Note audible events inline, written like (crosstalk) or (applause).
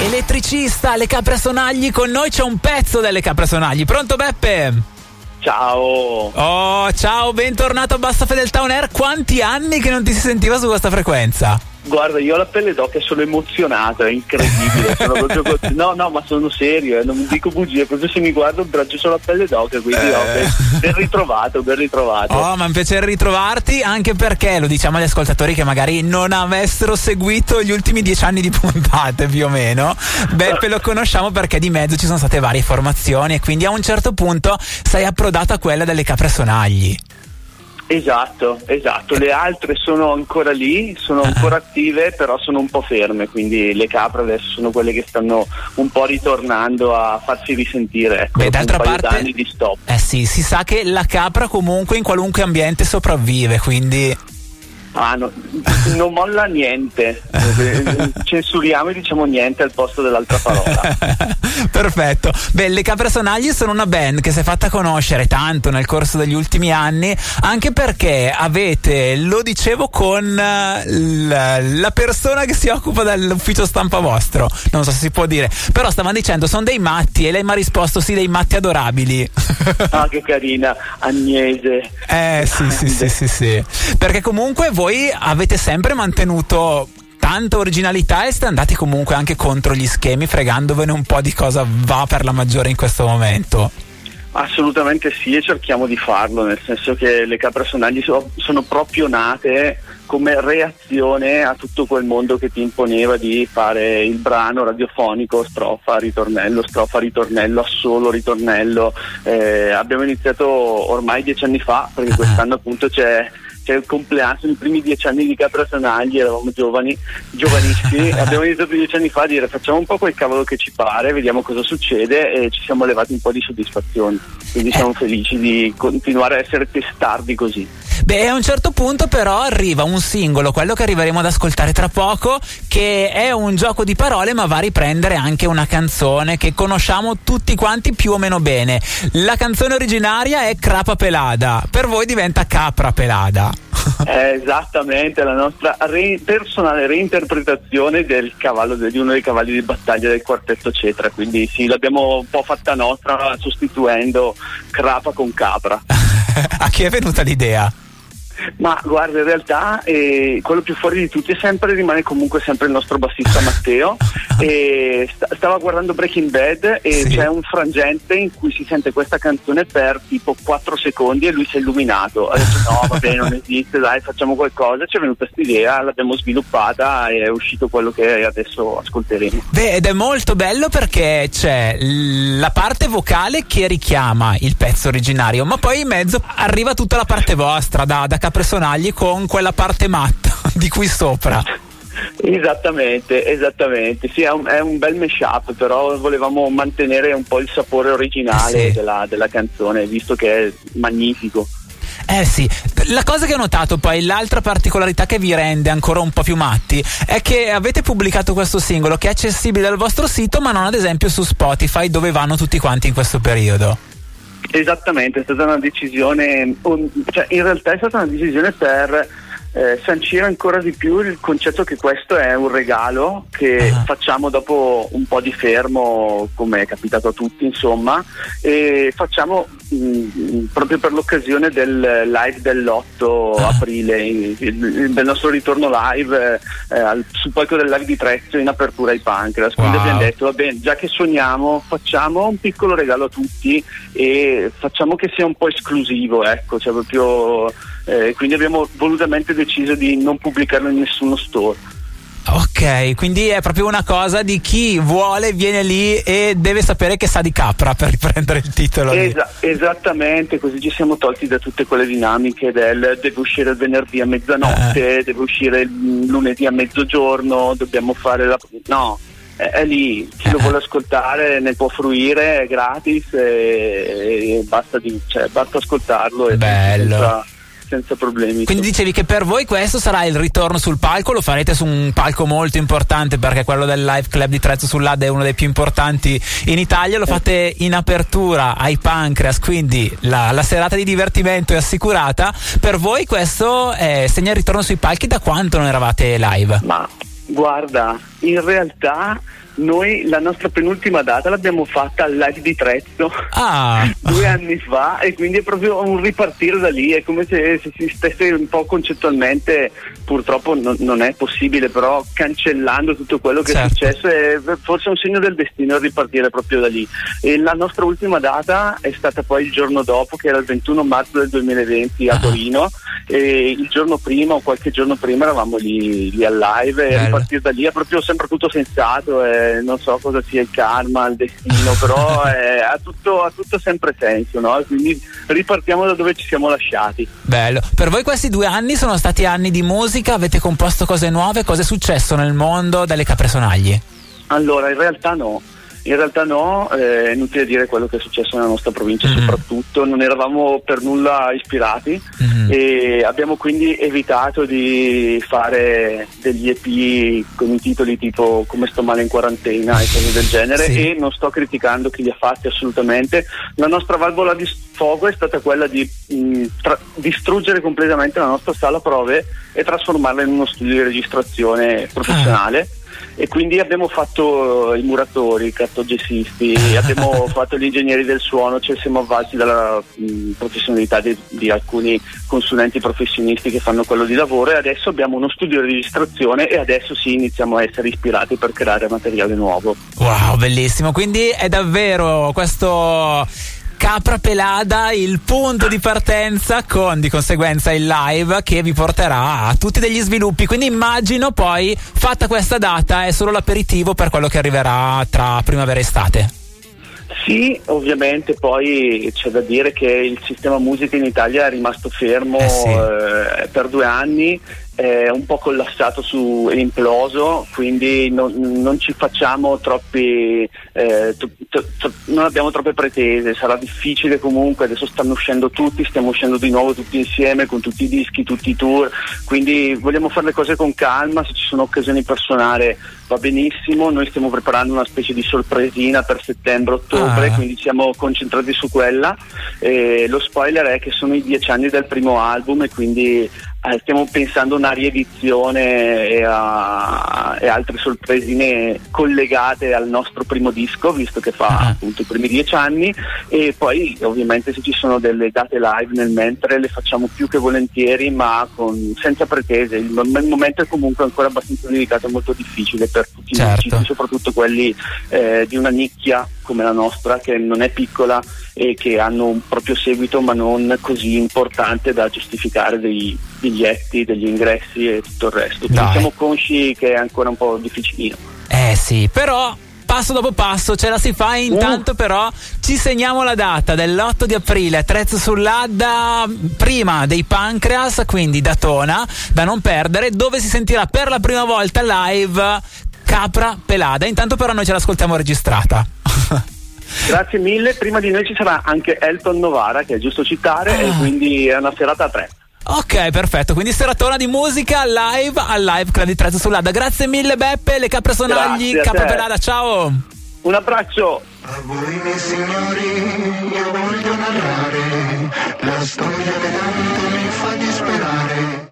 Elettricista, le capre sonagli, con noi c'è un pezzo delle capre sonagli. Pronto Beppe? Ciao. Oh, ciao, bentornato a Bassa Fedeltà On Air. Quanti anni che non ti si sentiva su questa frequenza? Guarda, io ho la pelle d'oca sono emozionato, è incredibile. sono proprio (laughs) no, no, ma sono serio, eh, non dico bugie, proprio se mi guardo braccio solo la pelle d'oca, quindi eh. ben, ben, ritrovato, ben ritrovato. Oh, ma è un piacere ritrovarti, anche perché lo diciamo agli ascoltatori che magari non avessero seguito gli ultimi dieci anni di puntate più o meno. Beppe lo conosciamo perché di mezzo ci sono state varie formazioni e quindi a un certo punto sei approdato a quella delle capre sonagli. Esatto, esatto. Le altre sono ancora lì, sono ancora (laughs) attive, però sono un po' ferme, quindi le capre adesso sono quelle che stanno un po' ritornando a farsi risentire. Ecco, Beh, d'altra parte, di stop. Eh sì, si sa che la capra comunque in qualunque ambiente sopravvive, quindi Ah, no, non molla niente. (laughs) Censuriamo e diciamo niente al posto dell'altra parola. (laughs) Perfetto. Beh, le Caprasonagli sono una band che si è fatta conoscere tanto nel corso degli ultimi anni, anche perché avete, lo dicevo con la, la persona che si occupa dell'ufficio stampa vostro, non so se si può dire, però stavano dicendo sono dei matti e lei mi ha risposto sì, dei matti adorabili. ah, che carina, Agnese. Eh, sì, sì, sì, sì, sì. Perché comunque voi avete sempre mantenuto tanta originalità e siete andati comunque anche contro gli schemi fregandovene un po' di cosa va per la maggiore in questo momento. Assolutamente sì e cerchiamo di farlo, nel senso che le capre sonagli so, sono proprio nate come reazione a tutto quel mondo che ti imponeva di fare il brano radiofonico, strofa, ritornello, strofa, ritornello, assolo, ritornello. Eh, abbiamo iniziato ormai dieci anni fa, perché ah. quest'anno appunto c'è c'è il compleanno, i primi dieci anni di Capra-Sanagli, eravamo giovani, giovanissimi, (laughs) abbiamo iniziato dieci anni fa a dire facciamo un po' quel cavolo che ci pare, vediamo cosa succede e ci siamo levati un po' di soddisfazione, quindi siamo felici di continuare a essere testardi così. Beh, a un certo punto però arriva un singolo, quello che arriveremo ad ascoltare tra poco, che è un gioco di parole ma va a riprendere anche una canzone che conosciamo tutti quanti più o meno bene. La canzone originaria è Crapa Pelada, per voi diventa Capra Pelada. È (laughs) esattamente la nostra re- personale reinterpretazione del cavallo, di uno dei cavalli di battaglia del quartetto Cetra, quindi sì, l'abbiamo un po' fatta nostra sostituendo Crapa con Capra. (laughs) a chi è venuta l'idea? Ma guarda, in realtà eh, quello più fuori di tutti è sempre, rimane comunque sempre il nostro bassista Matteo. (laughs) e st- stava guardando Breaking Bad e sì. c'è un frangente in cui si sente questa canzone per tipo 4 secondi e lui si è illuminato. Ha detto no, va bene, non esiste, dai, facciamo qualcosa. Ci è venuta questa idea, l'abbiamo sviluppata e è uscito quello che adesso ascolteremo. Beh, ed è molto bello perché c'è la parte vocale che richiama il pezzo originario, ma poi in mezzo arriva tutta la parte vostra da, da personagli con quella parte matta (laughs) di qui sopra. Esattamente, esattamente. Sì, è un, è un bel mashup, però volevamo mantenere un po' il sapore originale sì. della, della canzone, visto che è magnifico. Eh sì, la cosa che ho notato poi, l'altra particolarità che vi rende ancora un po' più matti, è che avete pubblicato questo singolo che è accessibile dal vostro sito, ma non ad esempio su Spotify, dove vanno tutti quanti in questo periodo. Esattamente, è stata una decisione, cioè in realtà è stata una decisione per eh, sancire ancora di più il concetto che questo è un regalo che uh-huh. facciamo dopo un po' di fermo, come è capitato a tutti, insomma, e facciamo mh, mm, proprio per l'occasione del live dell'8 uh-huh. aprile, il, il, del nostro ritorno live eh, al, sul palco del live di Trezzo in apertura ai Pancras. Quindi wow. abbiamo detto, va bene, già che suoniamo, facciamo un piccolo regalo a tutti e facciamo che sia un po' esclusivo, ecco, cioè proprio eh, quindi abbiamo volutamente deciso di non pubblicarlo in nessuno store. Ok, quindi è proprio una cosa di chi vuole viene lì e deve sapere che sa di capra per riprendere il titolo. Esa- esattamente, così ci siamo tolti da tutte quelle dinamiche del deve uscire il venerdì a mezzanotte, eh. deve uscire il lunedì a mezzogiorno, dobbiamo fare la... No, è, lì, chi lo eh. vuole ascoltare ne può fruire, è gratis e, e basta, di, cioè, basta ascoltarlo. E Bello. Senza, senza problemi. Quindi dicevi che per voi questo sarà il ritorno sul palco, lo farete su un palco molto importante perché quello del Live Club di Trezzo sull'Ad è uno dei più importanti in Italia, lo fate in apertura ai Pancreas, quindi la, la serata di divertimento è assicurata. Per voi questo è, segna il ritorno sui palchi da quanto non eravate live? Ma Guarda, in realtà noi la nostra penultima data l'abbiamo fatta al live di Trezzo ah. (laughs) due anni fa e quindi è proprio un ripartire da lì, è come se, se si stesse un po' concettualmente, purtroppo non, non, è possibile, però cancellando tutto quello che certo. è successo è forse un segno del destino ripartire proprio da lì. E la nostra ultima data è stata poi il giorno dopo, che era il 21 marzo del 2020 a ah. Torino e il giorno prima o qualche giorno prima eravamo lì, lì al live e Bello. ripartire da lì è proprio sempre tutto sensato. E, non so cosa sia il karma, il destino, (laughs) però è, ha, tutto, ha, tutto, sempre senso, no? quindi ripartiamo da dove ci siamo lasciati. Bello, per voi questi due anni sono stati anni di musica, avete composto cose nuove, cosa è successo nel mondo delle capresonaglie? Allora, in realtà no in realtà no, eh, è inutile dire quello che è successo nella nostra provincia mm-hmm. soprattutto, non eravamo per nulla ispirati mm-hmm. e abbiamo quindi evitato di fare degli EP con i titoli tipo come sto male in quarantena e cose del genere sì. e non sto criticando chi li ha fatti assolutamente. La nostra valvola di sfogo è stata quella di mh, mm, tra- distruggere completamente la nostra sala prove e trasformarla in uno studio di registrazione professionale. Ah e quindi abbiamo fatto i muratori, i cartogessisti, (laughs) abbiamo fatto gli ingegneri del suono, ci siamo avvalsi dalla mh, professionalità di, di, alcuni consulenti professionisti che fanno quello di lavoro e adesso abbiamo uno studio di registrazione e adesso sì iniziamo a essere ispirati per creare materiale nuovo. Wow, bellissimo, quindi è davvero questo Capra Pelada il punto di partenza con di conseguenza il live che vi porterà a tutti degli sviluppi. Quindi immagino poi, fatta questa data, è solo l'aperitivo per quello che arriverà tra primavera e estate. Sì, ovviamente poi c'è da dire che il sistema musica in Italia è rimasto fermo eh sì. eh, per due anni è un po' collassato su, è imploso, quindi non, non ci facciamo troppi, eh, t- t- t- non abbiamo troppe pretese, sarà difficile comunque, adesso stanno uscendo tutti, stiamo uscendo di nuovo tutti insieme con tutti i dischi, tutti i tour, quindi vogliamo fare le cose con calma, se ci sono occasioni per suonare va benissimo, noi stiamo preparando una specie di sorpresina per settembre-ottobre, ah. quindi siamo concentrati su quella. E lo spoiler è che sono i dieci anni del primo album e quindi eh, stiamo pensando a una riedizione e, a, e, altre sorpresine collegate al nostro primo disco, visto che fa uh-huh. appunto i primi dieci anni, e poi ovviamente se ci sono delle date live nel mentre le facciamo più che volentieri, ma con, senza pretese. Il, il, momento è comunque ancora abbastanza delicato e molto difficile per tutti certo. i musicisti, soprattutto quelli eh, di una nicchia come la nostra, che non è piccola e che hanno un proprio seguito, ma non così importante da giustificare dei biglietti, degli ingressi e tutto il resto. Quindi siamo consci che è ancora un po' difficilino. Eh sì, però passo dopo passo ce la si fa intanto uh. però ci segniamo la data dell'8 di aprile Trezzo sull'Adda prima dei Pancreas quindi Datona da non perdere dove si sentirà per la prima volta live Capra Pelada intanto però noi ce l'ascoltiamo registrata (laughs) Grazie mille, prima di noi ci sarà anche Elton Novara che è giusto citare ah. e quindi è una serata a tre. Ok, perfetto. Quindi seratona di musica live al live Club di Trezzo sull'Ada. Grazie mille Beppe, le capre sonagli, capra pelada, ciao. Un abbraccio. A voi miei signori, io voglio narrare la storia che tanto mi fa disperare.